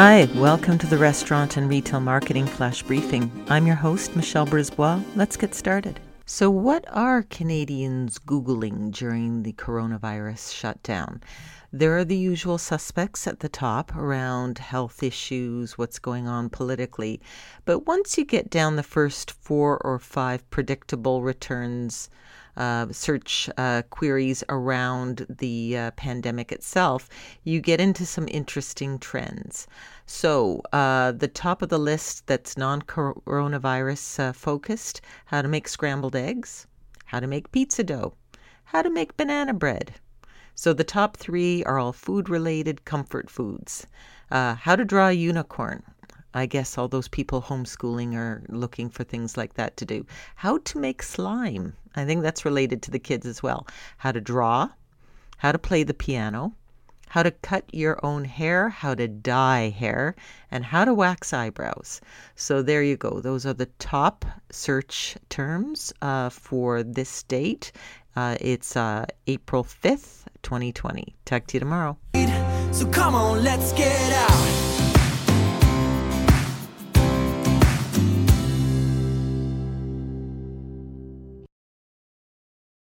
Hi, welcome to the Restaurant and Retail Marketing Flash Briefing. I'm your host, Michelle Brisbois. Let's get started. So, what are Canadians Googling during the coronavirus shutdown? There are the usual suspects at the top around health issues, what's going on politically. But once you get down the first four or five predictable returns, uh, search uh, queries around the uh, pandemic itself, you get into some interesting trends. So, uh, the top of the list that's non coronavirus uh, focused how to make scrambled eggs, how to make pizza dough, how to make banana bread so the top three are all food related comfort foods. Uh, how to draw a unicorn. I guess all those people homeschooling are looking for things like that to do. How to make slime. I think that's related to the kids as well. How to draw, how to play the piano, how to cut your own hair, how to dye hair, and how to wax eyebrows. So there you go. Those are the top search terms uh, for this date. Uh, it's uh, April 5th, 2020. Talk to you tomorrow. So come on, let's get out.